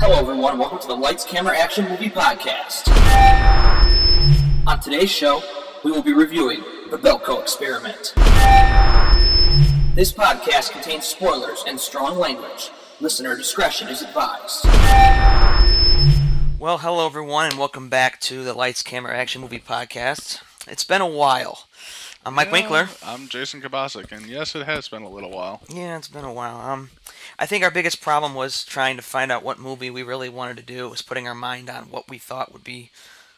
Hello, everyone, welcome to the Lights, Camera, Action Movie Podcast. On today's show, we will be reviewing The Belko Experiment. This podcast contains spoilers and strong language. Listener discretion is advised. Well, hello everyone, and welcome back to the Lights, Camera, Action Movie Podcast. It's been a while. I'm Mike Yeah, Winkler. I'm Jason Kabasic, and yes, it has been a little while. Yeah, it's been a while. Um, I think our biggest problem was trying to find out what movie we really wanted to do. Was putting our mind on what we thought would be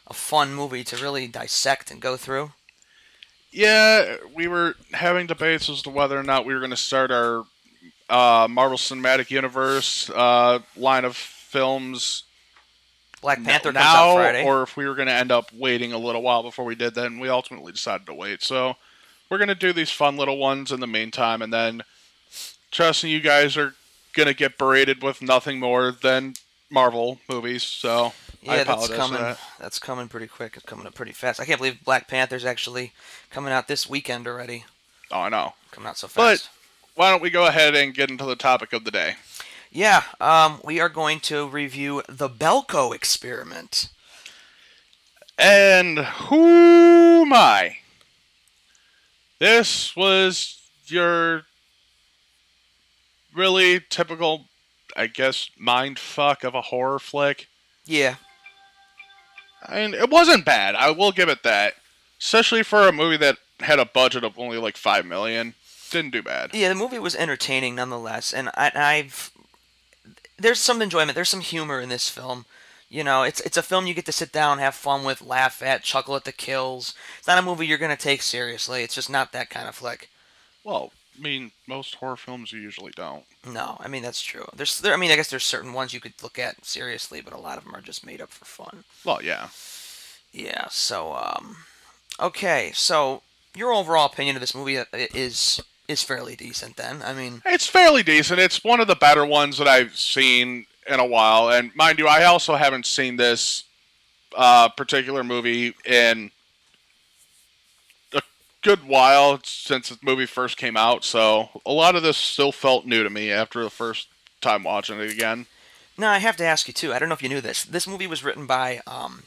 a fun movie to really dissect and go through. Yeah, we were having debates as to whether or not we were going to start our uh, Marvel Cinematic Universe uh, line of films Black Panther comes now, out Friday. or if we were going to end up waiting a little while before we did that, and we ultimately decided to wait. So we're going to do these fun little ones in the meantime, and then trust me, you guys are going to get berated with nothing more than Marvel movies. So I yeah, that's coming. that. That's coming pretty quick. It's coming up pretty fast. I can't believe Black Panther's actually coming out this weekend already. Oh, I know. Coming out so fast. But- Why don't we go ahead and get into the topic of the day? Yeah, um, we are going to review the Belko experiment. And who am I? This was your really typical, I guess, mind fuck of a horror flick. Yeah, I mean, it wasn't bad. I will give it that. Especially for a movie that had a budget of only like five million, didn't do bad. yeah, the movie was entertaining nonetheless, and I, I've there's some enjoyment, there's some humor in this film. You know, it's it's a film you get to sit down, have fun with, laugh at, chuckle at the kills. It's not a movie you're gonna take seriously. It's just not that kind of flick. Well, I mean, most horror films you usually don't. No, I mean that's true. There's, there, I mean, I guess there's certain ones you could look at seriously, but a lot of them are just made up for fun. Well, yeah. Yeah. So, um, okay. So your overall opinion of this movie uh, is is fairly decent. Then, I mean, It's fairly decent. It's one of the better ones that I've seen in a while. And mind you, I also haven't seen this uh, particular movie in a good while since the movie first came out. So a lot of this still felt new to me after the first time watching it again. now I have to ask you too. I don't know if you knew this. This movie was written by um,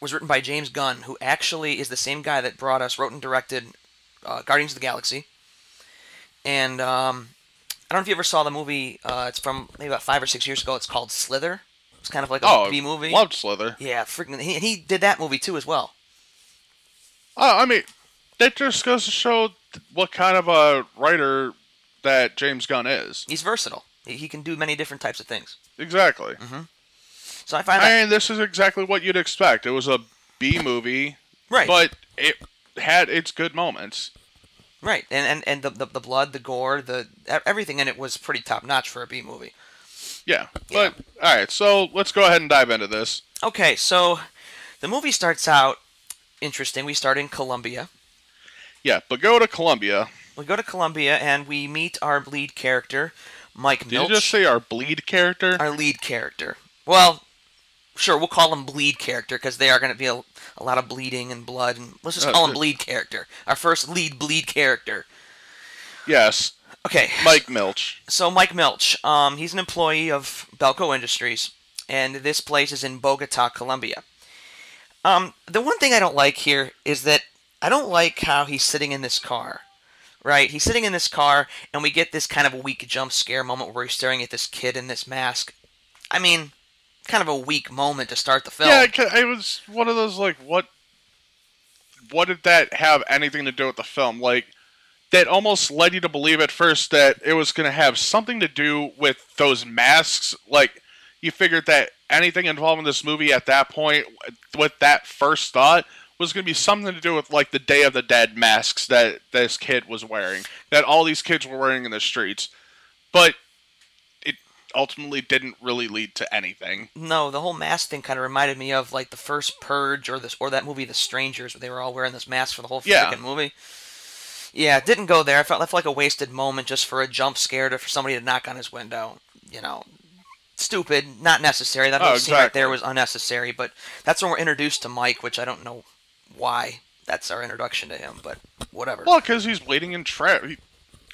was written by James Gunn, who actually is the same guy that brought us, wrote and directed uh, Guardians of the Galaxy. And um, I don't know if you ever saw the movie. Uh, it's from maybe about five or six years ago. It's called Slither. It's kind of like a Oh, B movie. loved Slither. Yeah, freaking. He, he did that movie too as well. Oh, I mean, that just goes to show what kind of a writer that James Gunn is. He's versatile. He, can do many different types of things. Exactly. So I find that I this is exactly what you'd expect. It was a B movie, right, but it had its good moments. Right, and and and the, the the blood, the gore, the everything in it was pretty top notch for a B movie. Yeah. But all right, so let's go ahead and dive into this. Okay, so the movie starts out interesting. We start in Colombia. Yeah, but go to Colombia. We go to Colombia and we meet our lead character, Mike Did Milch. you just say our bleed character? our lead character. Well, sure, we'll call him bleed character because they are going to be a, a lot of bleeding and blood, and let's just Uh, call him bleed character. Our first lead bleed character. Yes, Okay, Mike Milch. So Mike Milch, um, he's an employee of Belko Industries, and this place is in Bogota, Colombia. Um, the one thing I don't like here is that I don't like how he's sitting in this car. Right, he's sitting in this car, and we get this kind of a weak jump scare moment where he's staring at this kid in this mask. I mean, kind of a weak moment to start the film. Yeah, it was one of those like what. What did that have anything to do with the film? Like, that almost led you to believe at first that it was going to have something to do with those masks. Like, you figured that anything involving this movie at that point, with that first thought, was going to be something to do with like the Day of the Dead masks that this kid was wearing, that all these kids were wearing in the streets. But ultimately didn't really lead to anything. No, the whole mask thing kind of reminded me of like the first Purge or this or that movie The Strangers, where they were all wearing this mask for the whole Yeah. freaking movie. Yeah, it didn't go there. I felt, I felt like a wasted moment just for a jump scare to for somebody to knock on his window. You know, stupid, not necessary. That Oh, whole scene right there was unnecessary. But that's when we're introduced to Mike, which I don't know why that's our introduction to him, but whatever. Well, because he's waiting in traffic.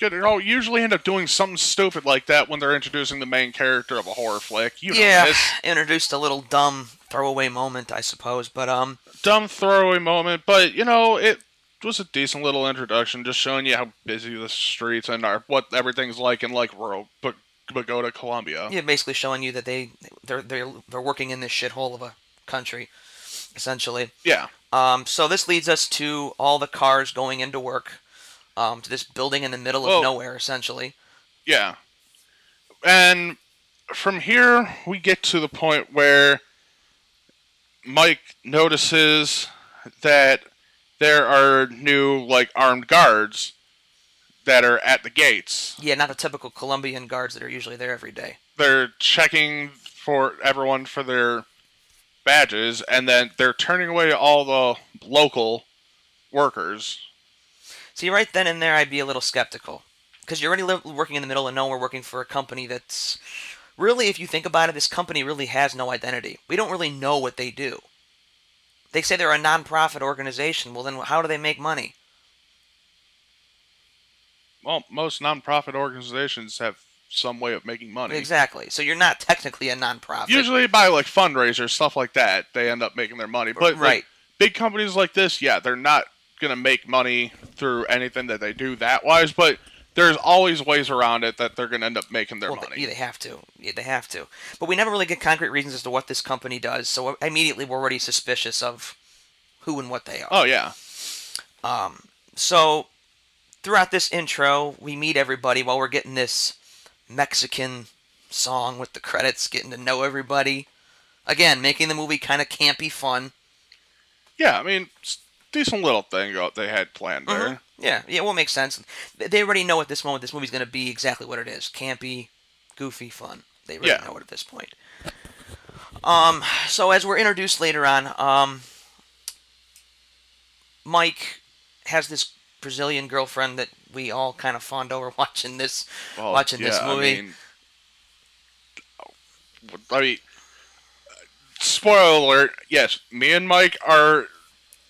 You know, usually end up doing something stupid like that when they're introducing the main character of a horror flick. You know yeah, this. introduced a little dumb throwaway moment, I suppose. But um, dumb throwaway moment, but you know, it was a decent little introduction, just showing you how busy the streets and are, what everything's like in like rural but Bogota, Colombia. yeah, basically showing you that they they're they're they're working in this shithole of a country, essentially. Yeah. Um, so this leads us to all the cars going into work, um, to this building in the middle of Well- nowhere, essentially. Yeah. And from here, we get to the point where Mike notices that there are new, like, armed guards that are at the gates. Yeah, not the typical Colombian guards that are usually there every day. They're checking for everyone for their badges, and then they're turning away all the local workers. See, right then and there, I'd be a little skeptical because you're already working in the middle of nowhere, working for a company that's really, if you think about it, this company really has no identity. We don't really know what they do. They say they're a non-profit organization. Well, then how do they make money? Well, most nonprofit organizations have some way of making money. Exactly. So you're not technically a non-profit. Usually by like fundraisers, stuff like that, they end up making their money. But like, Right. big companies like this, yeah, they're not gonna make money through anything that they do that wise. But there's always ways around it that they're gonna end up making their Well, money. yeah, they have to. Yeah, they have to. But we never really get concrete reasons as to what this company does. So immediately we're already suspicious of who and what they are. Oh yeah, Um. So, throughout this intro, we meet everybody while we're getting this Mexican song with the credits, getting to know everybody. Again, making the movie kind of campy fun. yeah. I mean, decent little thing they had planned there. Mhm. Yeah, yeah, well, it makes sense. They already know at this moment this movie's going to be exactly what it is campy, goofy fun. They really Yeah. know it at this point. Um, so, as we're introduced later on, um, Mike has this Brazilian girlfriend that we all kind of fawned over watching this Well, watching this yeah, I movie. mean, I mean, spoiler alert. Yes, me and Mike are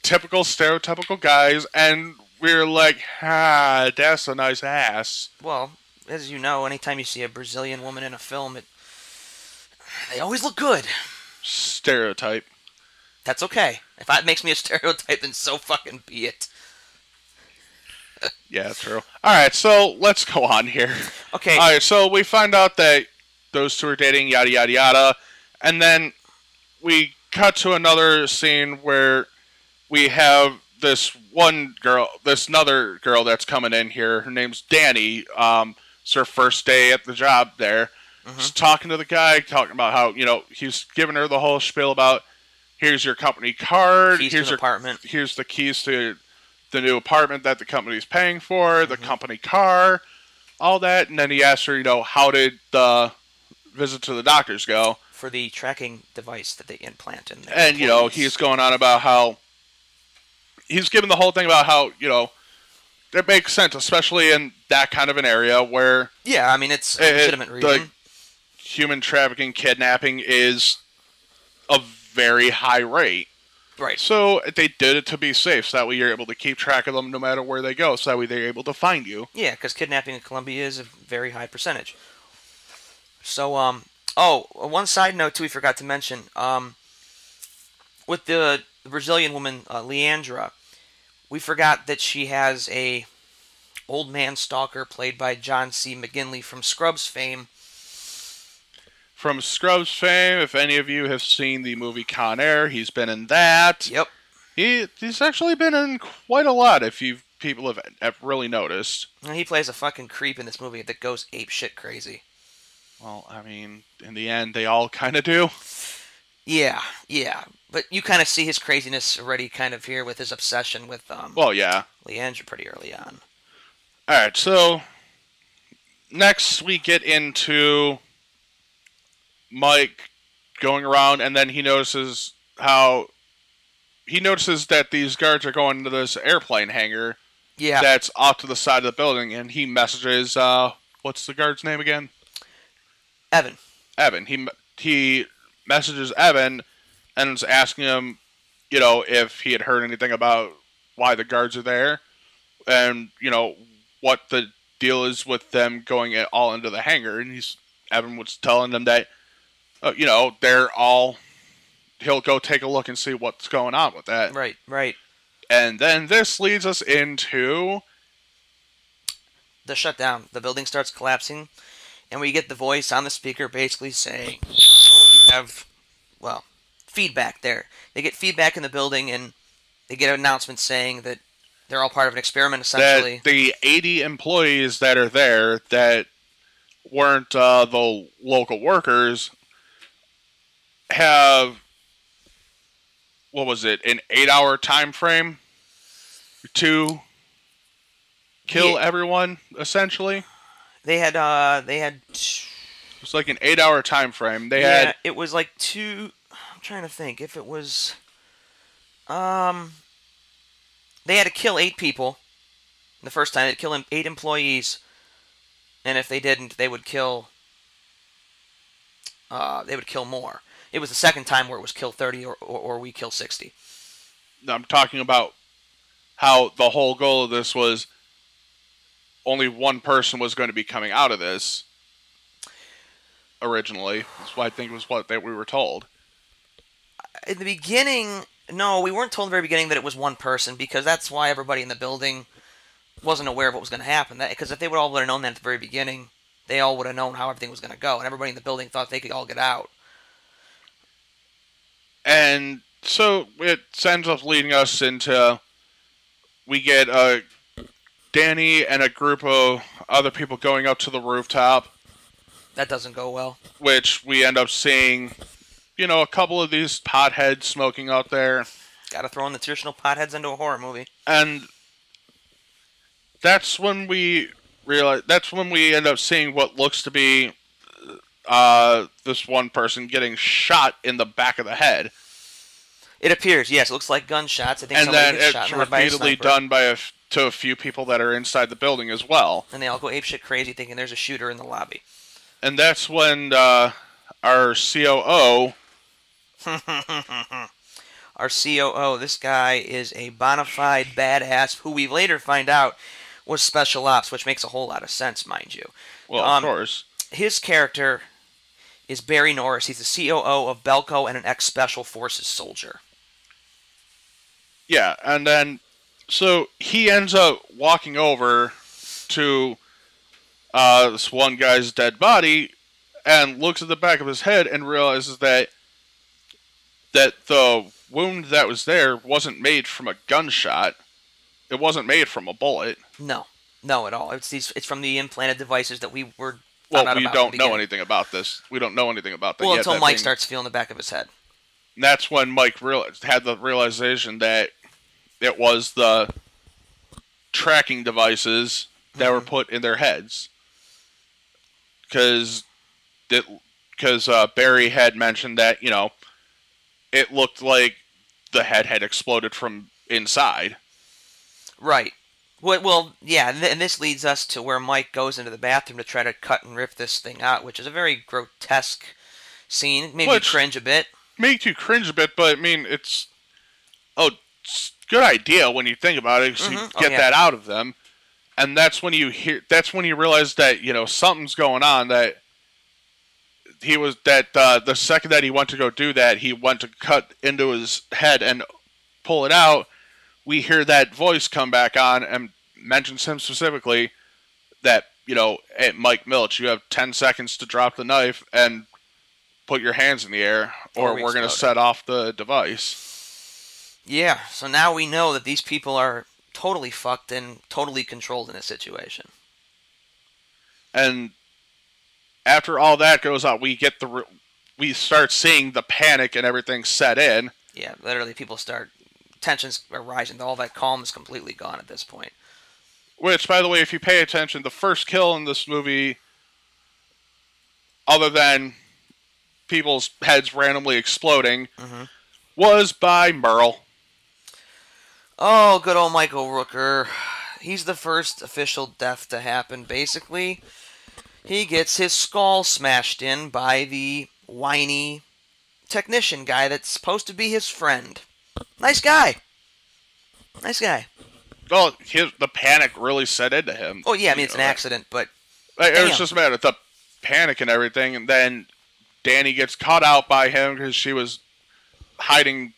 typical stereotypical guys, and we're like, ah, that's a nice ass. Well, as you know, anytime you see a Brazilian woman in a film, it they always look good. Stereotype. That's okay. If that makes me a stereotype, then so fucking be it. Yeah, true. All right, so let's go on here. Okay. All right, so we find out that those two are dating, yada yada yada, and then we cut to another scene where we have this one girl, this another girl that's coming in here. Her name's Danny. Um, it's her first day at the job there. She's talking to the guy, talking about how you know he's giving her the whole spiel about here's your company card, Keys here's your apartment. here's the keys to the new apartment that the company's paying for, Mm-hmm. the company car, all that, and then he asked her, you know, how did the visit to the doctors go? for the tracking device that they implant in there. And you know, he's going on about how he's given the whole thing about how you know it makes sense, especially in that kind of an area where yeah, I mean it's a it- legitimate the reason. human trafficking, kidnapping is a very high rate. right. So they did it to be safe, so that way you're able to keep track of them no matter where they go, so that way they're able to find you. Yeah, because kidnapping in Colombia is a very high percentage. So, um, oh, one side note too, we forgot to mention. Um, with the Brazilian woman uh, Leandra, we forgot that she has a old man stalker played by John C. McGinley from Scrubs fame. From Scrubs fame, if any of you have seen the movie Con Air, he's been in that. Yep. He he's actually been in quite a lot. If you people have, have really noticed. And he plays a fucking creep in this movie that goes ape shit crazy. Well, I mean, in the end, they all kind of do. Yeah, yeah. But you kind of see his craziness already kind of here with his obsession with um, Well, yeah. Leandra pretty early on. All right, so next we get into Mike going around, and then he notices how he notices that these guards are going to this airplane hangar Yeah. that's off to the side of the building, and he messages, uh, what's the guard's name again? Evan. Evan. He he messages Evan and asking him, you know, if he had heard anything about why the guards are there, and you know what the deal is with them going it all into the hangar, and he's Evan was telling them that, uh, you know, they're all. He'll go take a look and see what's going on with that. Right, right. And then this leads us into The shutdown. The building starts collapsing, and we get the voice on the speaker basically saying, "Oh, you have, well, feedback there." They get feedback in the building, and they get an announcement saying that they're all part of an experiment, essentially. that the 80 employees that are there that weren't uh, the local workers have what was it an eight hour time frame to kill Yeah. everyone essentially They had, uh, they had. it's like an eight hour time frame they yeah, had it was like two. Trying to think if it was. Um. They had to kill eight people. The first time they'd kill eight employees, and if they didn't, they would kill. Uh, they would kill more. It was the second time where it was kill 30 or, or, or we kill 60. i'm talking about how the whole goal of this was only one person was going to be coming out of this originally that's what i think was what that we were told In the beginning, no, we weren't told in the very beginning that it was one person because that's why everybody in the building wasn't aware of what was going to happen. Because if they would all would have known that at the very beginning, they all would have known how everything was going to go, and everybody in the building thought they could all get out. and so it ends up leading us into we get uh, Danny and a group of other people going up to the rooftop, That doesn't go well. which we end up seeing, you know, a couple of these potheads smoking out there, Got to throw in the traditional potheads into a horror movie. and that's when we realize that's when we end up seeing what looks to be uh, this one person getting shot in the back of the head. It appears, yes, it looks like gunshots. I think and then it's shot in the head by repeatedly done by a to a few people that are inside the building as well. And they all go apeshit crazy thinking there's a shooter in the lobby. And that's when uh, our COO, Our COO, this guy is a bona fide badass who we later find out was special ops, which makes a whole lot of sense, mind you. well, Um, of course, His character is Barry Norris. He's the COO of Belko and an ex Special Forces soldier. yeah, and then so he ends up walking over to uh, this one guy's dead body and looks at the back of his head and realizes that that the wound that was there wasn't made from a gunshot. It wasn't made from a bullet. No, no, at all. It's these. It's from the implanted devices that we were. Well, we about don't know anything about this. We don't know anything about that Well, yet. until that Mike being- starts feeling the back of his head. And that's when Mike real- had the realization that it was the tracking devices that were put in their heads. Because because uh, Barry had mentioned that you know it looked like the head had exploded from inside. Right. Well, well yeah, and this leads us to where Mike goes into the bathroom to try to cut and rip this thing out, which is a very grotesque scene. Maybe Which- cringe a bit. Make you cringe a bit, but I mean it's oh it's good idea when you think about it. 'cause you Mhm. Oh, get yeah. that out of them, and that's when you hear. That's when you realize that you know something's going on. That he was that uh, the second that he went to go do that, he went to cut into his head and pull it out. We hear that voice come back on and mentions him specifically that you know, hey, Mike Milch, you have ten seconds to drop the knife and put your hands in the air, or, Or we we're going to set off the device. Yeah. So now we know that these people are totally fucked and totally controlled in this situation. And after all that goes on, we get the we start seeing the panic and everything set in. Yeah, literally, people start tensions are rising. All that calm is completely gone at this point. Which, by the way, if you pay attention, the first kill in this movie, other than people's heads randomly exploding, Mhm. was by Merle. Oh, good old Michael Rooker. He's the first official death to happen, basically. He gets his skull smashed in by the whiny technician guy that's supposed to be his friend. Nice guy. Nice guy. well, his, the panic really set into him. Oh yeah, I mean it's an know, accident, but Like, it was just a matter of the panic and everything, and then Danny gets caught out by him because she was hiding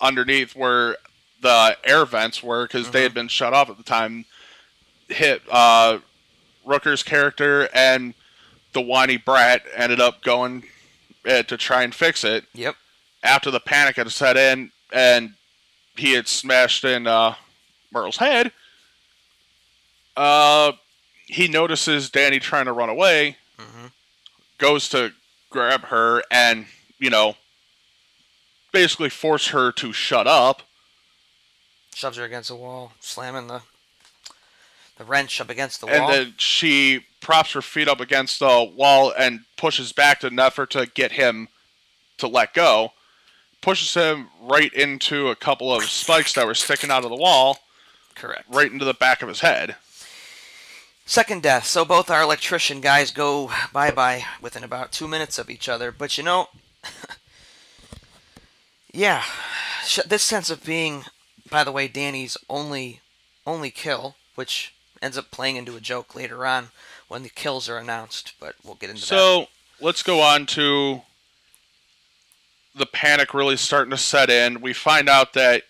underneath where the air vents were because they had been shut off at the time. Hit uh, Rooker's character and the whiny brat ended up going uh, to try and fix it yep. after the panic had set in and he had smashed in uh, Merle's head. Uh, he notices Danny trying to run away, Mhm. goes to grab her, and you know, basically force her to shut up. Shoves her against the wall, slamming the the wrench up against the And wall. And then she props her feet up against the wall and pushes back in an effort to get him to let go. Pushes him right into a couple of spikes that were sticking out of the wall, Correct. right into the back of his head. Second death. So both our electrician guys go bye bye within about two minutes of each other. But you know, yeah, this sense of being, by the way, Danny's only only kill, which ends up playing into a joke later on when the kills are announced. But we'll get into that. So let's go on to the panic really starting to set in. We find out that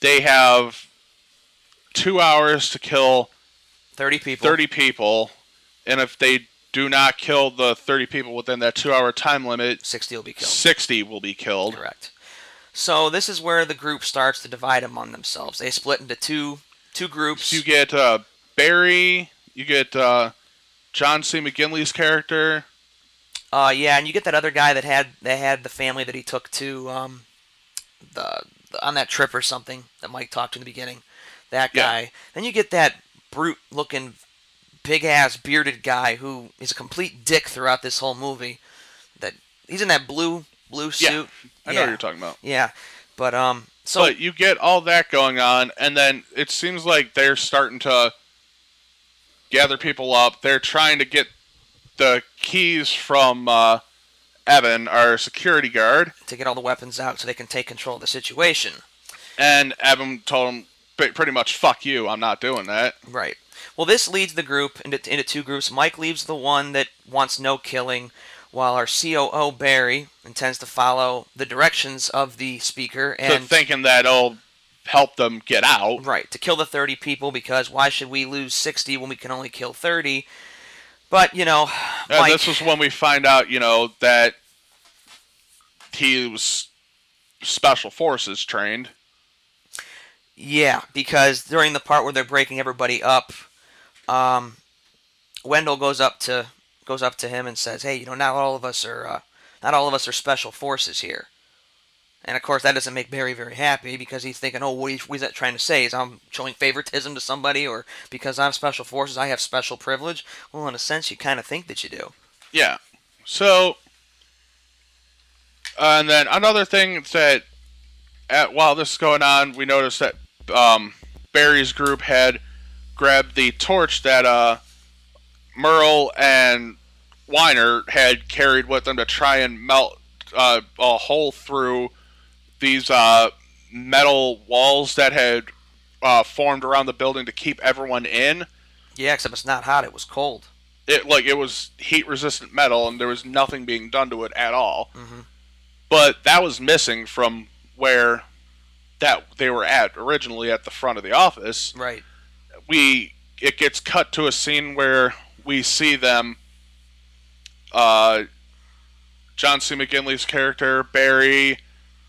they have two hours to kill Thirty people. 30 people, and if they do not kill the 30 people within that two hour time limit, Sixty will be killed. 60 will be killed. Correct. So this is where the group starts to divide among themselves. They split into two two groups. You get uh, Barry, you get uh, John C. McGinley's character. Uh, yeah, and you get that other guy that had that had the family that he took to um, the, the on that trip or something that Mike talked to in the beginning. That Yeah. guy. Then you get that brute looking, big ass bearded guy who is a complete dick throughout this whole movie. That he's in that blue blue suit. Yeah. I know what you're talking about. Yeah, but um, so but you get all that going on, and then it seems like they're starting to gather people up. They're trying to get the keys from uh, Evan, our security guard, to get all the weapons out so they can take control of the situation. and Evan told him pretty much, "Fuck you, I'm not doing that." Right. Well, this leads the group into, into two groups. Mike leaves the one that wants no killing, while our COO Barry intends to follow the directions of the speaker So and thinking that it'll help them get out. right to kill the 30 people because why should we lose 60 when we can only kill 30? But you know, And Mike, this is when we find out, you know, that he was special forces trained. Yeah, because during the part where they're breaking everybody up, um, Wendell goes up to goes up to him and says, "Hey, you know, not all of us are uh, not all of us are special forces here." And of course, that doesn't make Barry very happy because he's thinking, "Oh, what is, what is that trying to say? Is I'm showing favoritism to somebody, or because I'm special forces, I have special privilege?" Well, in a sense, you kind of think that you do. Yeah. So, and then another thing that, at, while this is going on, we noticed that um, Barry's group had grabbed the torch that uh, Merle and Weiner had carried with them to try and melt uh, a hole through these uh, metal walls that had uh, formed around the building to keep everyone in Yeah, except it's not hot; it was cold. it like it was heat resistant metal and there was nothing being done to it at all. Mhm. But that was missing from where that they were at originally at the front of the office. Right. We it gets cut to a scene where we see them uh John C. McGinley's character, Barry,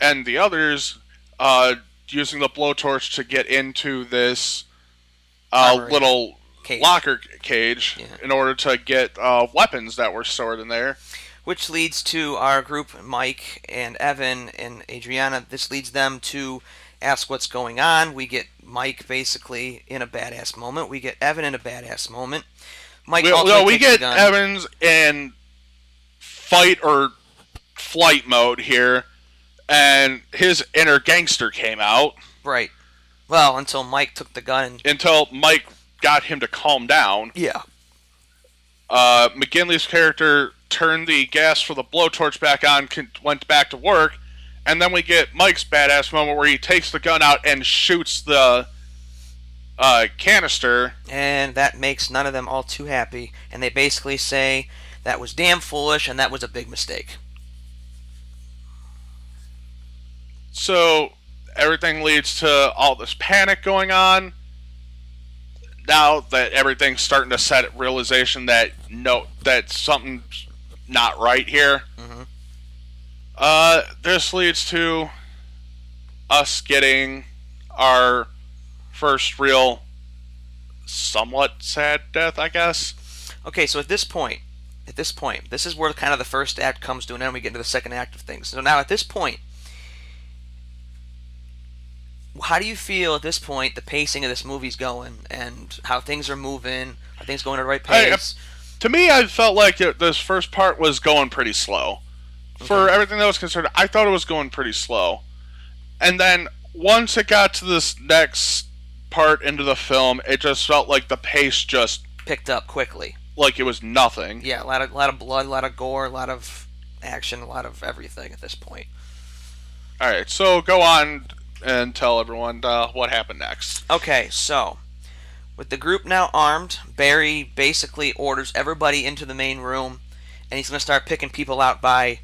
and the others uh using the blowtorch to get into this uh, little Cage. locker cage Yeah. in order to get uh, weapons that were stored in there. which leads to our group, Mike and Evan and Adriana. This leads them to ask what's going on. We get Mike basically in a badass moment. We get Evan in a badass moment. Mike We, no, we get. Evans in fight or flight mode here, and his inner gangster came out right. Well, until Mike took the gun and until Mike got him to calm down. yeah, Uh, McGinley's character turned the gas for the blowtorch back on, went back to work, and then we get Mike's badass moment where he takes the gun out and shoots the uh, canister. and that makes none of them all too happy. And they basically say that was damn foolish and that was a big mistake. So everything leads to all this panic going on. Now that everything's starting to set at realization that no, that something's not right here. Mhm. Uh, this leads to us getting our first real, somewhat sad death, I guess. Okay, so at this point, at this point, this is where kind of the first act comes to an end. We get into the second act of things. So now at this point, how do you feel at this point the pacing of this movie's going and how things are moving? Are things going at the right pace? to me, I felt like it, this first part was going pretty slow. For everything that was concerned, I thought it was going pretty slow. And then once it got to this next part into the film, it just felt like the pace just Picked up quickly. like it was nothing. Yeah, a lot of lot of blood, a lot of gore, a lot of action, a lot of everything at this point. All right, so go on and tell everyone uh, what happened next. Okay, so with the group now armed, Barry basically orders everybody into the main room, and he's going to start picking people out by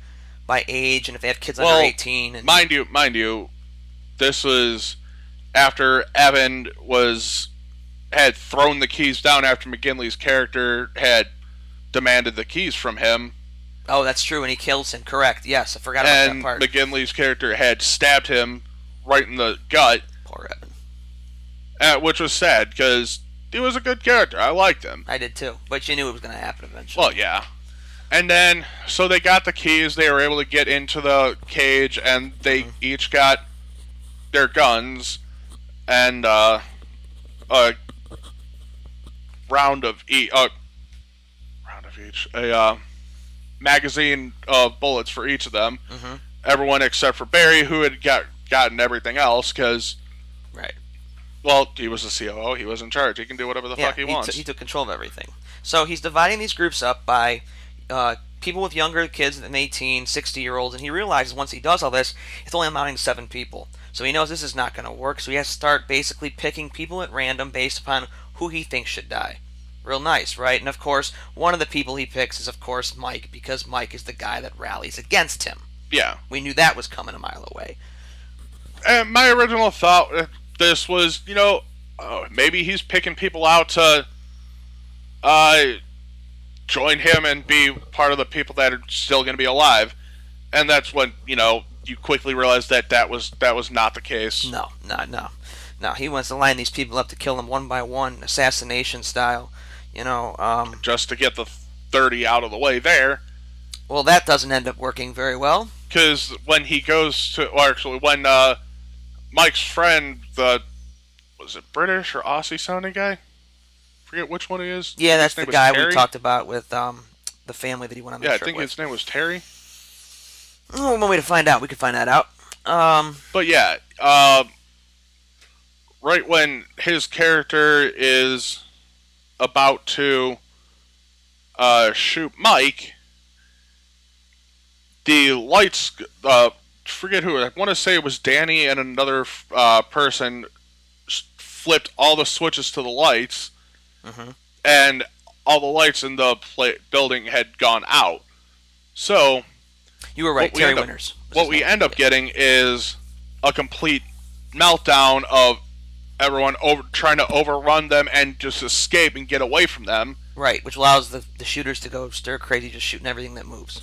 by age and if they have kids Well, under 18. And Mind you, mind you, this was after Evan was had thrown the keys down after McGinley's character had demanded the keys from him. oh, that's true, and he kills him. Correct. Yes, I forgot about and that part. McGinley's character had stabbed him right in the gut, Poor Evan. uh, which was sad because he was a good character. I liked him. I did too, but you knew it was going to happen eventually. Well, yeah. And then, so they got the keys. They were able to get into the cage, and they Mm-hmm. each got their guns and uh, a round of each. Uh, round of each. A uh, magazine of bullets for each of them. Mhm. Everyone except for Barry, who had got gotten everything else, because right. well, he was the COO. He was in charge. He can do whatever the yeah, fuck he, wants. t- he took control of everything. So he's dividing these groups up by uh, people with younger kids than 18, 60 year olds, and he realizes once he does all this, it's only amounting to seven people. So he knows this is not going to work, so he has to start basically picking people at random based upon who he thinks should die. Real nice, right? And of course, one of the people he picks is, of course, Mike, because Mike is the guy that rallies against him. yeah. We knew that was coming a mile away. And my original thought with this was, you know, oh, maybe he's picking people out to uh, join him and be part of the people that are still going to be alive. And that's when you know you quickly realize that that was that was not the case. No, no, no. No, he wants to line these people up to kill them one by one, assassination style. You know, um, Just to get the thirty out of the way there, well, that doesn't end up working very well. because when he goes to, or actually when uh, Mike's friend, the was it British or Aussie sounding guy? Forget which one he is. Yeah, that's the guy we talked about with um, the family that he went on the Yeah, I think with. his name was Terry. Oh, one way to find out. We could find that out. Um, But yeah, uh, right when his character is about to uh, shoot Mike, the lights. Uh, forget who. I want to say it was Danny and another uh, person flipped all the switches to the lights, Mhm. and all the lights in the pla building had gone out. So you were right. What we Terry end up- Winters. what we end up getting is a complete meltdown of everyone over trying to overrun them and just escape and get away from them Right, which allows the, the shooters to go stir crazy, just shooting everything that moves.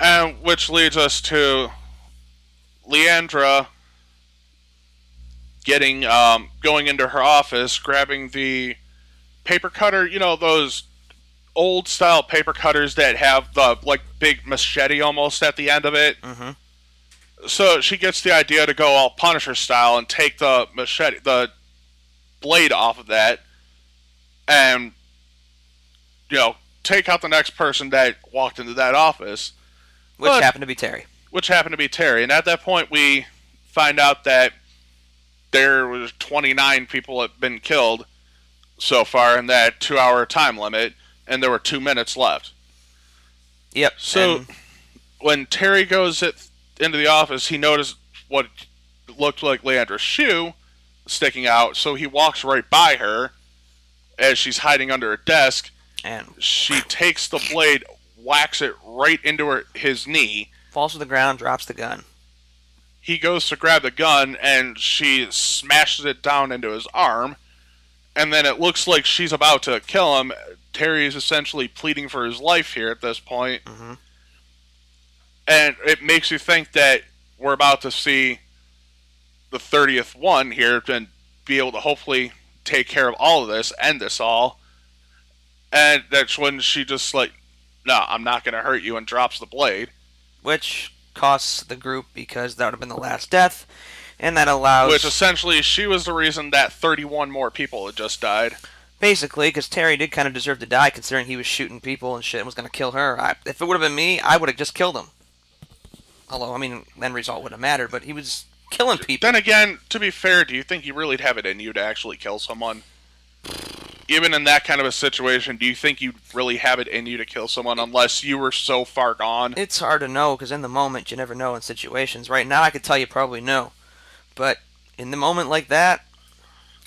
and which leads us to leandra getting um, going into her office grabbing the paper cutter you know those old style paper cutters that have the like big machete almost at the end of it Mm-hmm. so she gets the idea to go all Punisher style and take the machete, the blade off of that, and you know take out the next person that walked into that office, Which But- happened to be Terry. Which happened to be Terry. And at that point, we find out that there was 29 people that had been killed so far in that two-hour time limit, and there were two minutes left. Yep. So when Terry goes at, into the office, he noticed what looked like Leandra's shoe sticking out. So he walks right by her as she's hiding under a desk. And She takes the blade, whacks it right into her, his knee. Falls to the ground, drops the gun. He goes to grab the gun and she smashes it down into his arm. And then it looks like she's about to kill him. Terry is essentially pleading for his life here at this point. Mhm. And it makes you think that we're about to see the 30th one here and be able to hopefully take care of all of this, end this all. And that's when she just like, no, I'm not going to hurt you, and drops the blade. Which costs the group because that would have been the last death, and that allows Which essentially, she was the reason that 31 more people had just died. basically because Terry did kind of deserve to die considering he was shooting people and shit and was going to kill her. I, if it would have been me, I would have just killed him. Although I mean, end result wouldn't have mattered, but he was killing people. Then again, to be fair, do you think you really'd have it in you to actually kill someone? Even in that kind of a situation, do you think you'd really have it in you to kill someone unless you were so far gone? It's hard to know because in the moment you never know in situations. Right now, I could tell you probably no, but in the moment like that,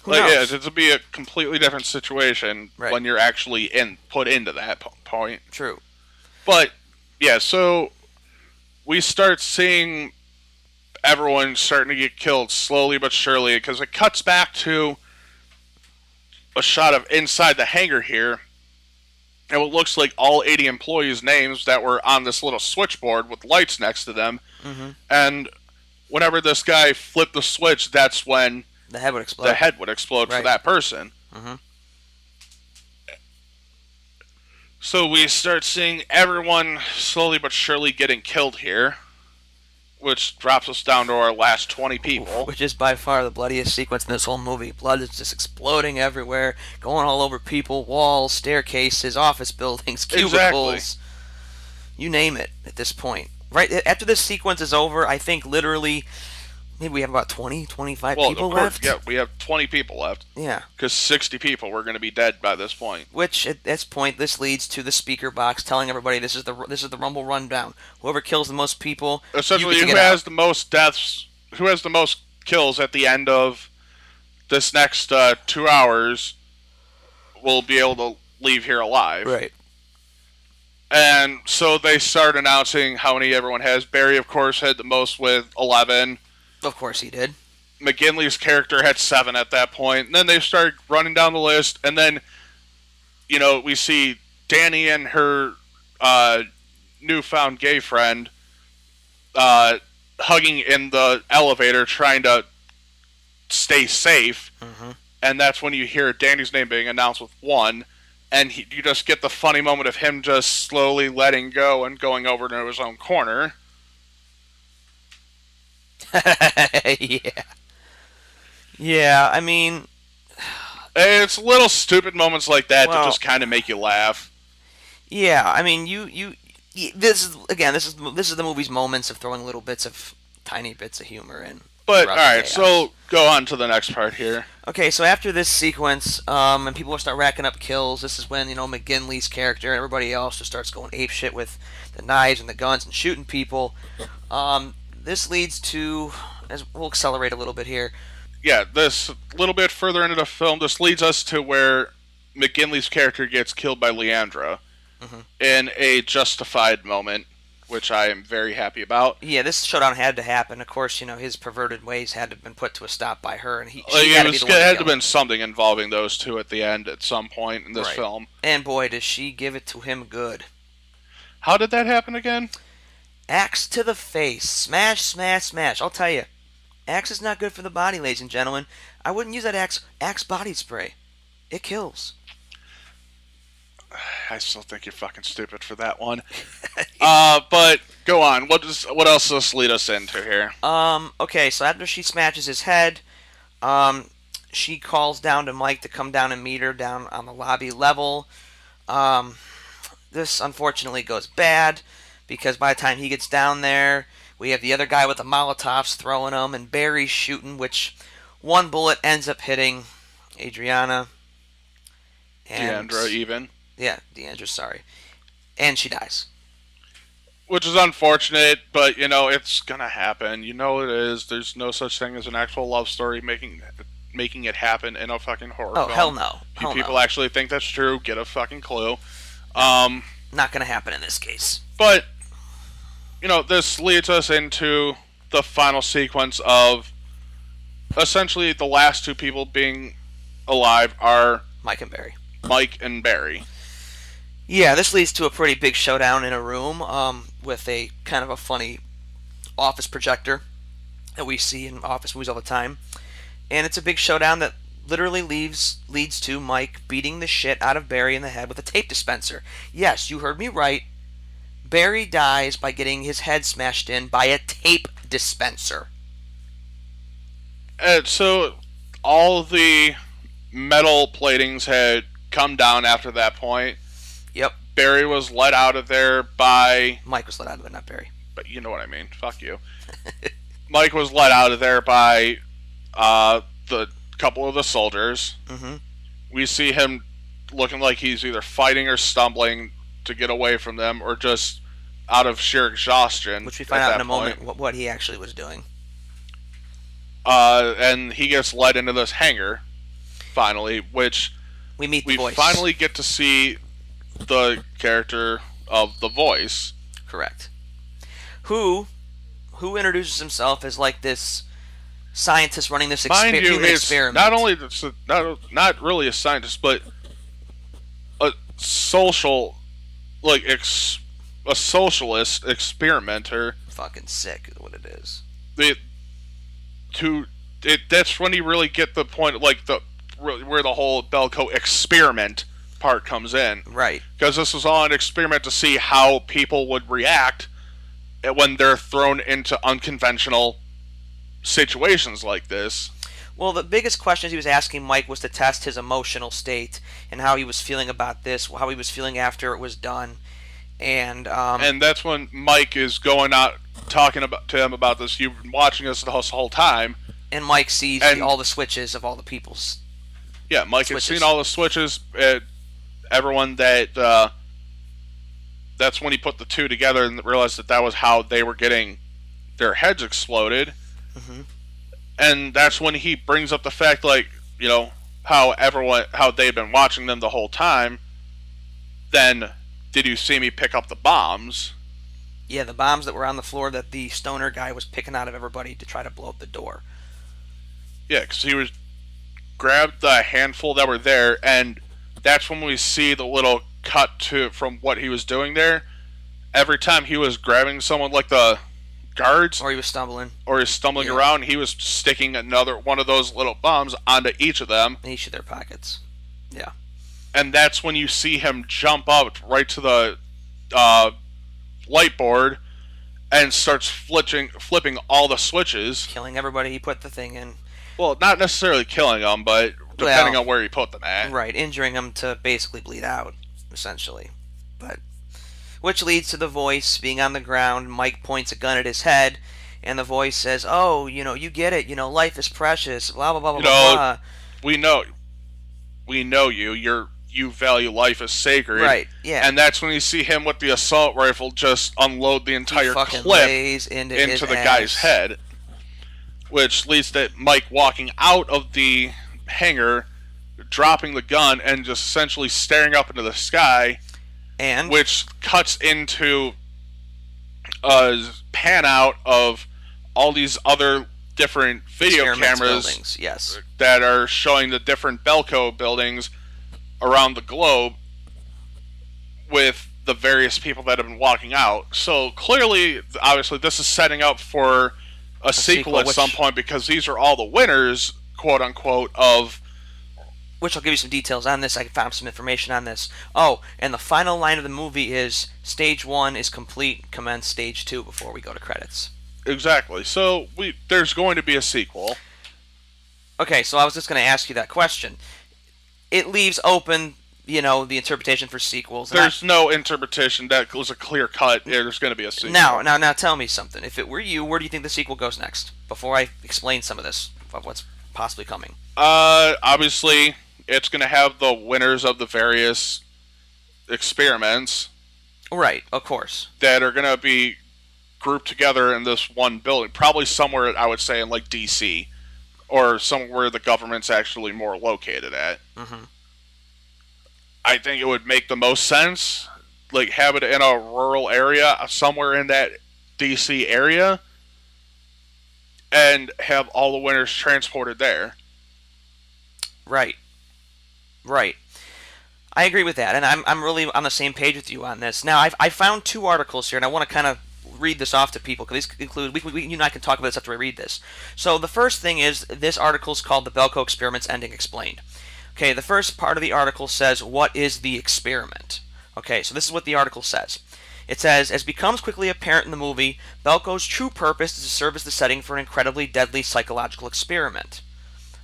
who like, knows? yeah, it'd be a completely different situation Right. when you're actually in put into that po- point. True. But yeah, so we start seeing everyone starting to get killed slowly but surely because it cuts back to a shot of inside the hangar here. And what looks like all 80 employees' names that were on this little switchboard with lights next to them. hmm And whenever this guy flipped the switch, that's when The head would explode. the head would explode for that person. Mhm. So we start seeing everyone slowly but surely getting killed here, which drops us down to our last 20 people. Which is by far the bloodiest sequence in this whole movie. Blood is just exploding everywhere, going all over people, walls, staircases, office buildings, cubicles. You name it at this point. Right after this sequence is over, I think literally we have about 20, 25 Well, people of course, left. yeah, we have 20 people left Yeah. because 60 people were going to be dead by this point. Which at this point, this leads to the speaker box telling everybody this is the this is the Rumble rundown. Whoever kills the most people, Essentially, you who get to get has out. the most deaths, who has the most kills at the end of this next uh, two hours, will be able to leave here alive. Right. And so they start announcing how many everyone has. Barry, of course, had the most with 11. Of course he did. McGinley's character had 7 at that point. And then they start running down the list. And then, you know, we see Danny and her uh, newfound gay friend uh, hugging in the elevator trying to stay safe. hmm And that's when you hear Danny's name being announced with 1. And he, you just get the funny moment of him just slowly letting go and going over to his own corner. yeah. Yeah, I mean, It's little stupid moments like that Well- to just kind of make you laugh. yeah, I mean, you you this is again, this is this is the movie's moments of throwing little bits of tiny bits of humor in. But all right, chaos. so go on to the next part here. Okay, so after this sequence, um, and people start racking up kills, this is when you know McGinley's character and everybody else just starts going ape shit with the knives and the guns and shooting people. Um, this leads to, as we'll accelerate a little bit here. Yeah, this little bit further into the film, this leads us to where McGinley's character gets killed by Leandra Mhm. in a justified moment, which I am very happy about. Yeah, this showdown had to happen. Of course, you know his perverted ways had to have been put to a stop by her, and he Like, had to be the it had to have been something involving those two at the end at some point in this Right. film. And boy, does she give it to him good. How did that happen again? Axe to the face. Smash, smash, smash. I'll tell you. Axe is not good for the body, ladies and gentlemen. I wouldn't use that Axe Axe body spray. It kills. I still think you're fucking stupid for that one. uh, but go on. What does what else does this lead us into here? Um, okay, so after she smashes his head, um, she calls down to Mike to come down and meet her down on the lobby level. Um, this unfortunately goes bad because by the time he gets down there, we have the other guy with the Molotovs throwing them and Barry shooting, which one bullet ends up hitting Adriana. And, Deandra even. Yeah, Deandra, sorry. And she dies. Which is unfortunate, but you know, it's gonna happen. You know it is. There's no such thing as an actual love story making making it happen in a fucking horror Oh film. hell no, If hell people no. actually think that's true, get a fucking clue. Um, Not gonna happen in this case. but you know, this leads us into the final sequence of essentially the last two people being alive are Mike and Barry. Mike and Barry. Yeah, this leads to a pretty big showdown in a room um, with a kind of a funny office projector that we see in office movies all the time, and it's a big showdown that literally leaves leads to Mike beating the shit out of Barry in the head with a tape dispenser. Yes, you heard me right. Barry dies by getting his head smashed in by a tape dispenser. And so all the metal platings had come down after that point. Yep, Barry was let out of there by Mike was let out of it, not Barry. but you know what I mean. Fuck you. Mike was let out of there by uh, the couple of the soldiers. hmm We see him looking like he's either fighting or stumbling to get away from them, or just out of sheer exhaustion. Which we find out in a moment point. what, what he actually was doing. Uh, and he gets led into this hangar, finally, which We meet the we finally get to see the character of the voice. Correct. Who, who introduces himself as like this scientist running this exper- Mind you, experiment? not only not not really a scientist, but a social, like ex, a socialist experimenter. fucking sick is what it is. It, to it, that's when you really get the point, like the where the whole Belko experiment part comes in. Right. because this was all an experiment to see how people would react when they're thrown into unconventional situations like this. Well, the biggest questions he was asking Mike was to test his emotional state and how he was feeling about this, how he was feeling after it was done, and um, And that's when Mike is going out talking about to him about this. You've been watching us the whole, time. and Mike sees and- all the switches of all the people's. Yeah, Mike Switches. has seen all the switches. Uh, everyone that uh, that's when he put the two together and realized that that was how they were getting their heads exploded. Mhm. And that's when he brings up the fact, like you know, how everyone how they've been watching them the whole time. Then, did you see me pick up the bombs? Yeah, the bombs that were on the floor that the stoner guy was picking out of everybody to try to blow up the door. Yeah, because he was grabbed the handful that were there, and that's when we see the little cut to from what he was doing there. Every time he was grabbing someone like the guards Or he was stumbling or he's stumbling Yeah. around, he was sticking another one of those little bombs onto each of them, in each of their pockets. And that's when you see him jump up right to the uh, light board and starts flipping flipping all the switches. Killing everybody he put the thing in. Well, not necessarily killing them, but depending Well, on where he put them at. Right, injuring them to basically bleed out, essentially. But which leads to the voice being on the ground. Mike points a gun at his head, and the voice says, "Oh, you know, you get it. You know, life is precious. Blah blah blah blah You know, blah." we know we know you you're you value life as sacred Right, yeah. and that's when you see him with the assault rifle just unload the entire clip into, into the ass. guy's head which leads to mike walking out of the hangar dropping the gun and just essentially staring up into the sky and which cuts into a pan out of all these other different video cameras buildings. Yes, that are showing the different Belko buildings around the globe with the various people that have been walking out. So clearly, obviously, this is setting up for a, sequel, sequel, at which- some point because these are all the winners, quote unquote, of which I'll give you some details on this. I found some information on this. Oh, and the final line of the movie is stage one is complete. Commence stage two before we go to credits. exactly. So we there's going to be a sequel. Okay, so I was just going to ask you that question. It leaves open, you know, the interpretation for sequels. and I- There's no interpretation that was a clear cut. Yeah, there's going to be a sequel. now, now, now, tell me something. If it were you, where do you think the sequel goes next? Before I explain some of this of what's possibly coming. Uh, obviously, it's going to have the winners of the various experiments Right, of course. that are going to be grouped together in this one building. Probably somewhere, I would say, in like DC or somewhere the government's actually more located at. Mhm. I think it would make the most sense, like have it in a rural area, somewhere in that DC area, and have all the winners transported there. Right. Right. I agree with that, and I'm, I'm really on the same page with you on this. Now, I've, I found two articles here, and I want to kind of read this off to people because these include we, we, you and I can talk about this after I read this. So the first thing is this article is called "The Belko Experiments Ending Explained." Okay, the first part of the article says, "What is the experiment?" Okay, so this is what the article says. It says, as becomes quickly apparent in the movie, Belko's true purpose is to serve as the setting for an incredibly deadly psychological experiment.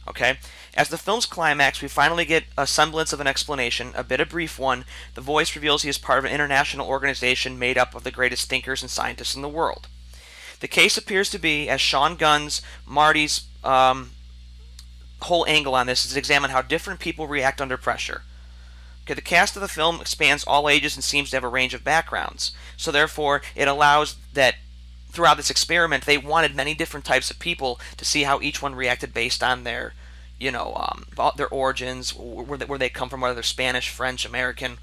Okay? As the film's climax, we finally get a semblance of an explanation, a bit of a brief one. The voice reveals he is part of an international organization made up of the greatest thinkers and scientists in the world. The case appears to be, as Sean Gunn's, Marty's um, whole angle on this is to examine how different people react under pressure. Okay, the cast of the film spans all ages and seems to have a range of backgrounds. So therefore, it allows that throughout this experiment, they wanted many different types of people to see how each one reacted based on their, you know, um, their origins, where they, where they come from, whether they're Spanish, French, American,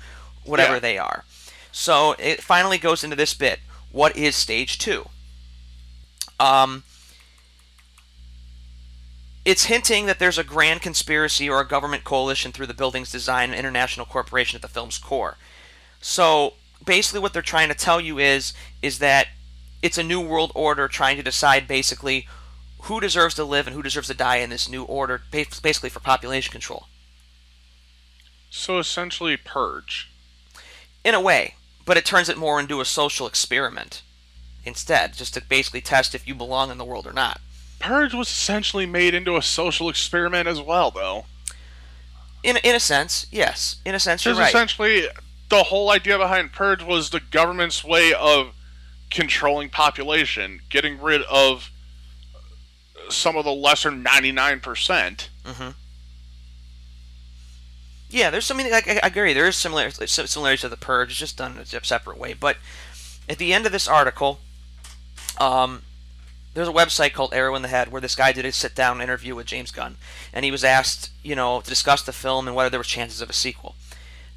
whatever Yeah. they are. So it finally goes into this bit. What is stage two? Um, it's hinting that there's a grand conspiracy or a government coalition through the building's design and international corporation at the film's core. So basically, what they're trying to tell you is is that it's a new world order trying to decide basically who deserves to live and who deserves to die in this new order, basically for population control. So essentially, purge. In a way, but it turns it more into a social experiment instead, just to basically test if you belong in the world or not. Purge was essentially made into a social experiment as well, though. In in a sense, yes. In a sense, you're right. essentially, the whole idea behind Purge was the government's way of controlling population, getting rid of some of the lesser 99%. Mm hmm. Yeah, there's something. I, I agree. There is similar similarities to the purge. It's just done in a separate way. But at the end of this article, um, there's a website called Arrow in the Head where this guy did a sit down interview with James Gunn, and he was asked, you know, to discuss the film and whether there were chances of a sequel.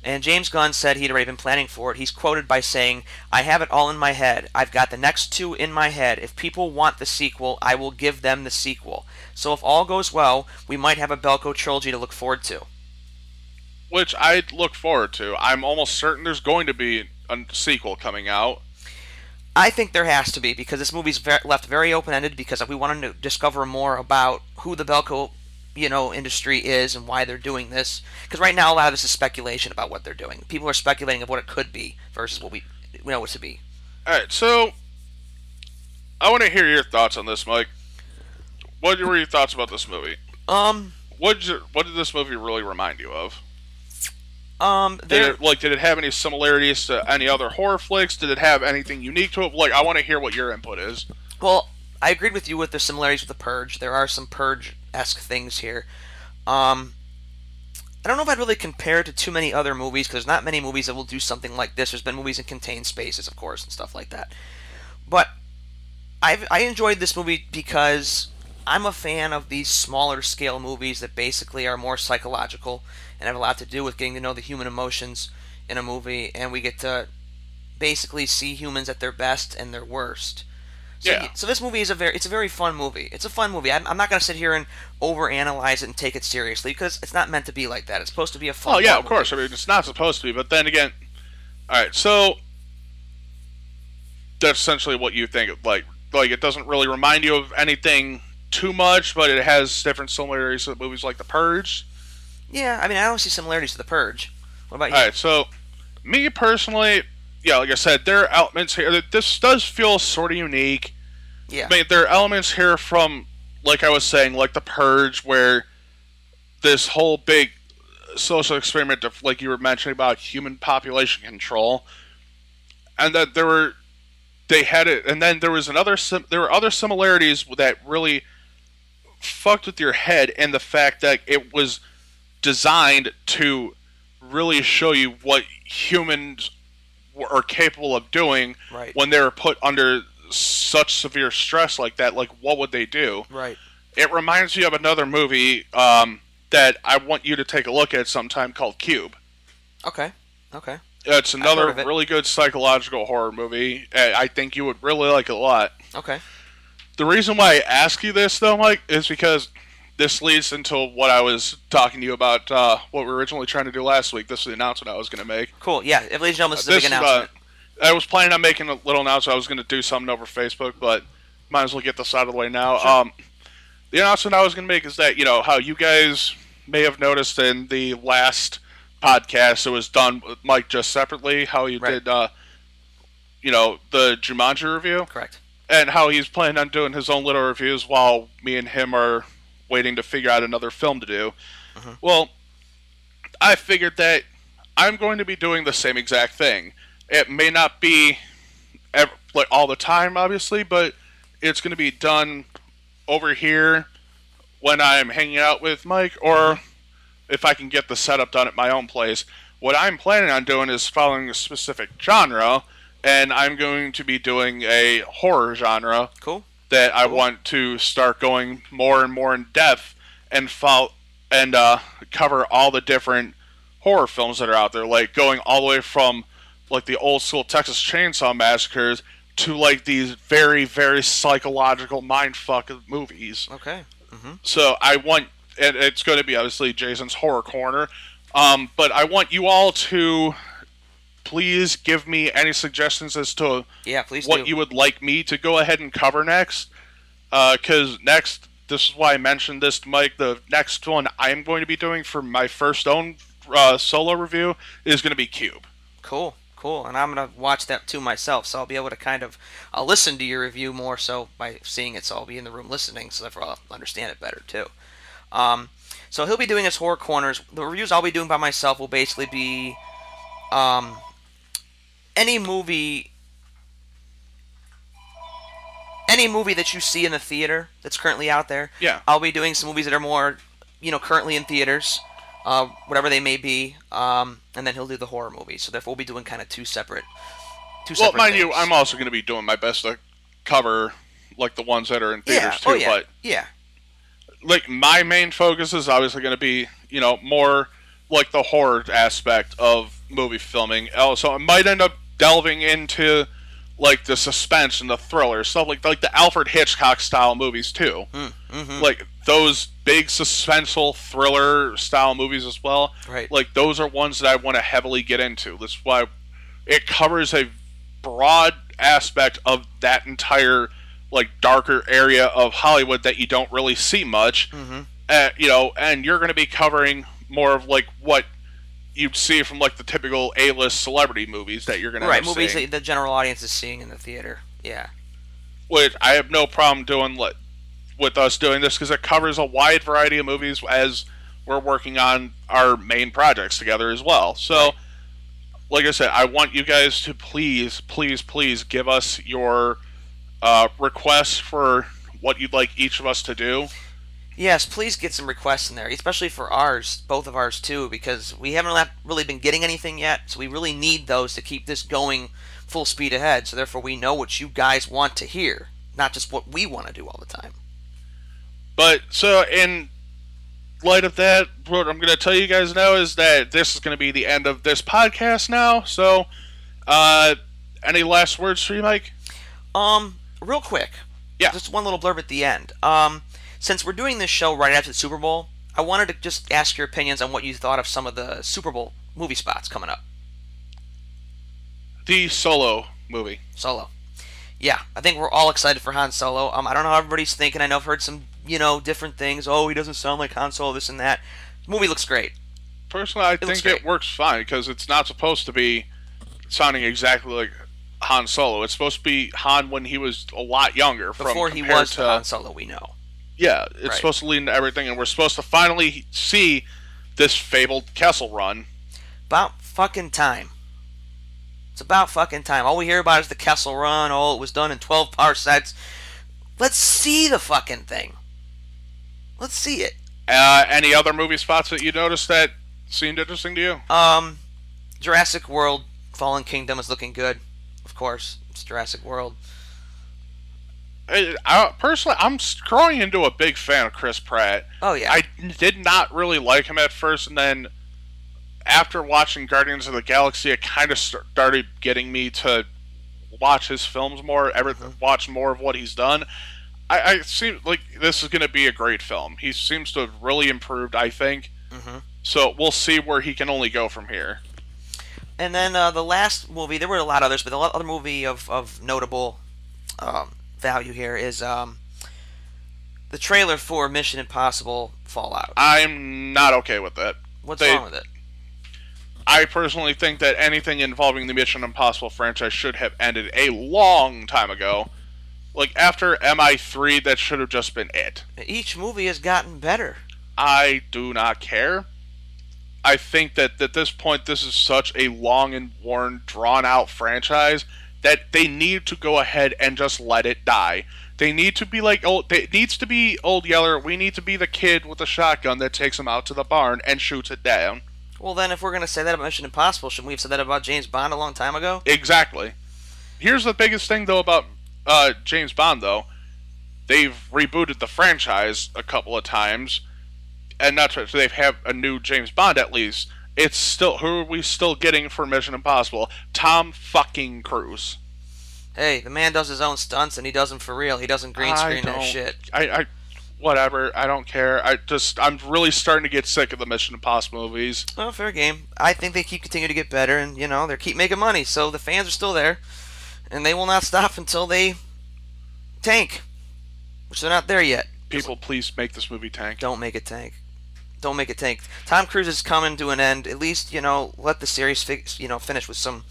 And James Gunn said he'd already been planning for it. He's quoted by saying, I have it all in my head. I've got the next two in my head. If people want the sequel, I will give them the sequel. So if all goes well, we might have a Belko trilogy to look forward to. Which I look forward to. I'm almost certain there's going to be a sequel coming out. I think there has to be because this movie's ve- left very open-ended because we want to discover more about who the Belko, you know, industry is and why they're doing this. Because right now a lot of this is speculation about what they're doing. People are speculating of what it could be versus what we we know it to be. Alright, so I want to hear your thoughts on this, Mike. What were your thoughts about this movie? Um, What did what did this movie really remind you of? um, Did it like did it have any similarities to any other horror flicks? Did it have anything unique to it? Like I want to hear what your input is. Well, I agreed with you with the similarities with the Purge. There are some Purge-esque things here. Um, I don't know if I'd really compare it to too many other movies because there's not many movies that will do something like this. There's been movies in contained spaces, of course, and stuff like that. But I've, I enjoyed this movie because I'm a fan of these smaller scale movies that basically are more psychological and have a lot to do with getting to know the human emotions in a movie, and we get to basically see humans at their best and their worst. So, Yeah. so this movie is a very it's a very fun movie. It's a fun movie. I'm, I'm not going to sit here and overanalyze it and take it seriously because it's not meant to be like that. It's supposed to be a fun. Oh yeah, of course. I mean, it's not supposed to be, but then again, all right. So that's essentially what you think. of, Like, like it doesn't really remind you of anything too much, but it has different similarities to movies like The Purge. Yeah, I mean I don't see similarities to The Purge. What about you? All right, so me personally, yeah, like I said, there are elements here that this does feel sort of unique. Yeah. I mean, there are elements here from, like I was saying, like the Purge, where this whole big social experiment, of, like you were mentioning about human population control, and that there were, they had it, and then there was another, sim- there were other similarities that really fucked with your head, and the fact that it was designed to really show you what humans are capable of doing Right. when they're put under such severe stress like that like what would they do Right. it reminds me of another movie um, that I want you to take a look at sometime called Cube. Okay. Okay. It's another it. really good psychological horror movie. I I think you would really like it a lot. Okay. The reason why I ask you this, though, Mike, is because this leads into what I was talking to you about, uh, what we were originally trying to do last week. This is the announcement I was going to make. Cool. Yeah. Ladies and gentlemen, this is a big uh, announcement. I was planning on making a little announcement. I was going to do something over Facebook, but might as well get this out of the way now. Sure. Um, the announcement I was going to make is that, you know, how you guys may have noticed in the last podcast, it was done with Mike just separately, how he Right. did, uh, you know, the Jumanji review Correct. and how he's planning on doing his own little reviews while me and him are waiting to figure out another film to do. Uh-huh. Well, I figured that I'm going to be doing the same exact thing. It may not be ev- like all the time, obviously, but it's going to be done over here when I'm hanging out with Mike, or if I can get the setup done at my own place. What I'm planning on doing is following a specific genre, and I'm going to be doing a horror genre Cool. That I want to start going more and more in depth and follow and uh, cover all the different horror films that are out there, like going all the way from like the old school Texas Chainsaw Massacres to like these very very psychological mindfuck movies. Okay. So I want, and it's going to be obviously Jason's horror corner, um, but I want you all to please give me any suggestions as to Yeah. Please what do. you would like me to go ahead and cover next. Because next, this is why I mentioned this to Mike. The next one I'm going to be doing for my first own uh, solo review is going to be Cube. Cool, cool. And I'm gonna watch that too myself, so I'll be able to kind of I'll listen to your review more so by seeing it. So I'll be in the room listening, so therefore I'll understand it better too. Um, so he'll be doing his horror corners. The reviews I'll be doing by myself will basically be um, any movie. Any movie that you see in the theater that's currently out there, Yeah. I'll be doing some movies that are more, you know, currently in theaters, uh, whatever they may be, um, and then he'll do the horror movies. So therefore, we'll be doing kind of two separate, two Well, separate. mind you. I'm also going to be doing my best to cover like the ones that are in yeah, theaters too. oh yeah, But yeah, like my main focus is obviously going to be you know more like the horror aspect of movie filming. Also, I might end up delving into like the suspense and the thriller stuff like like the Alfred Hitchcock style movies too. mm-hmm. Like those big suspenseful thriller style movies as well. right, Like those are ones that I want to heavily get into. That's why it covers a broad aspect of that entire like darker area of Hollywood that you don't really see much. mm-hmm. Uh, you know, and you're going to be covering more of like what you'd see from like the typical A-list celebrity movies that you're going to right. Movies seeing. that the general audience is seeing in the theater. Yeah, Which I have no problem doing with us doing this because it covers a wide variety of movies as we're working on our main projects together as well. So, like I said, I want you guys to please, please, please give us your uh, requests for what you'd like each of us to do. Yes. Please get some requests in there, especially for ours, both of ours too, because we haven't really been getting anything yet. So we really need those to keep this going full speed ahead. So therefore, we know what you guys want to hear, not just what we want to do all the time. But so in light of that, what I'm going to tell you guys now is that this is going to be the end of this podcast now. So, uh, any last words for you, Mike? Um, real quick. Yeah. Just one little blurb at the end. Um, since we're doing this show right after the Super Bowl, I wanted to just ask your opinions on what you thought of some of the Super Bowl movie spots coming up. The solo movie. Solo. Yeah, I think we're all excited for Han Solo. Um, I don't know how everybody's thinking. I know I've heard some, you know, different things. Oh, he doesn't sound like Han Solo, this and that. The movie looks great. Personally, I looks think it works fine because it's not supposed to be sounding exactly like Han Solo. It's supposed to be Han when he was a lot younger. From Before he was to, Han Solo we know. Yeah, it's Right. supposed to lead into everything, and we're supposed to finally see this fabled Kessel Run. About fucking time. It's about fucking time. All we hear about is the Kessel Run. Oh, it was done in 12 parsecs. Let's see the fucking thing. Let's see it. Uh, any other movie spots that you noticed that seemed interesting to you? Um, Jurassic World Fallen Kingdom is looking good. Of course, it's Jurassic World. I, I, personally, I'm growing into a big fan of Chris Pratt. Oh yeah. I did not really like him at first, and then after watching Guardians of the Galaxy, it kind of started getting me to watch his films more, ever mm-hmm. watch more of what he's done. I, I seem like this is going to be a great film. He seems to have really improved, I think. Mm-hmm. So we'll see where he can only go from here. And then uh, the last movie, there were a lot of others, but the other movie of, of notable um, value here is um, the trailer for Mission Impossible Fallout. I'm not okay with that. What's they, wrong with it? I personally think that anything involving the Mission Impossible franchise should have ended a long time ago. Like after MI3, that should have just been it. Each movie has gotten better. I do not care. I think that at this point, this is such a long and worn, drawn out franchise that they need to go ahead and just let it die. They need to be like old. It needs to be old Yeller. We need to be the kid with the shotgun that takes him out to the barn and shoots it down. Well, then, if we're going to say that about Mission Impossible, shouldn't we have said that about James Bond a long time ago? Exactly. Here's the biggest thing, though, about uh, James Bond, though. They've rebooted the franchise a couple of times, and not to, they've had a new James Bond at least. It's still who are we still getting for Mission Impossible? Tom fucking Cruise. Hey, the man does his own stunts and he does them for real. He doesn't green screen that shit. I, I whatever. I don't care. I just I'm really starting to get sick of the Mission Impossible movies. Well, fair game. I think they keep continuing to get better, and you know they keep making money, so the fans are still there, and they will not stop until they tank, which they're not there yet. People, please make this movie tank. Don't make it tank. Don't make it tank. Tom Cruise is coming to an end. At least you know let the series fix, you know finish with some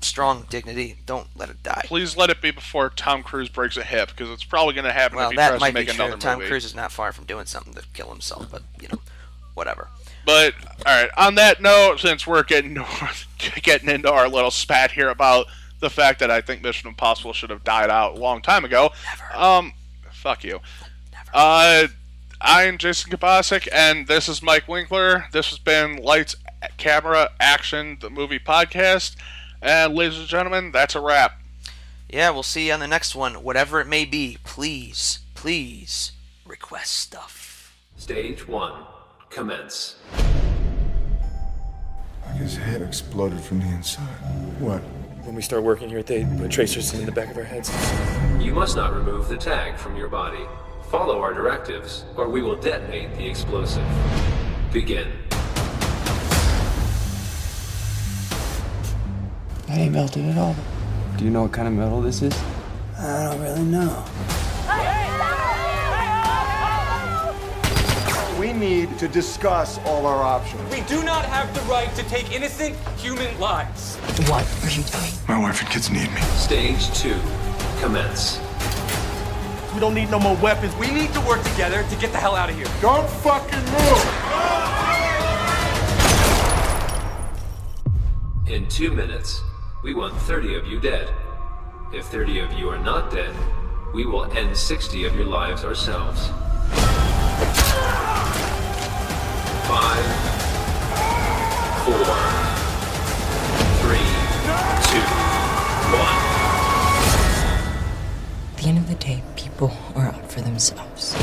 strong dignity. Don't let it die. Please let it be before Tom Cruise breaks a hip, because it's probably going to happen well, if he tries to make another movie. Tom Cruise is not far from doing something to kill himself, but you know, whatever. But all right, on that note, since we're getting getting into our little spat here about the fact that I think Mission Impossible should have died out a long time ago, Never. um, fuck you. Never. Uh, I'm Jason Kabasic, and this is Mike Winkler. This has been Lights, Camera, Action, the movie podcast. And ladies and gentlemen, that's a wrap. Yeah, we'll see you on the next one. Whatever it may be, please, please request stuff. Stage one, commence. His head exploded from the inside. What? When we start working here, they put tracers in the back of our heads. You must not remove the tag from your body. Follow our directives, or we will detonate the explosive. Begin. That ain't melted at all. Do you know what kind of metal this is? I don't really know. We need to discuss all our options. We do not have the right to take innocent human lives. What are you doing? My wife and kids need me. Stage two, commence. We don't need no more weapons. We need to work together to get the hell out of here. Don't fucking move! In two minutes, we want 30 of you dead. If 30 of you are not dead, we will end 60 of your lives ourselves. Five, four, day, people are out for themselves.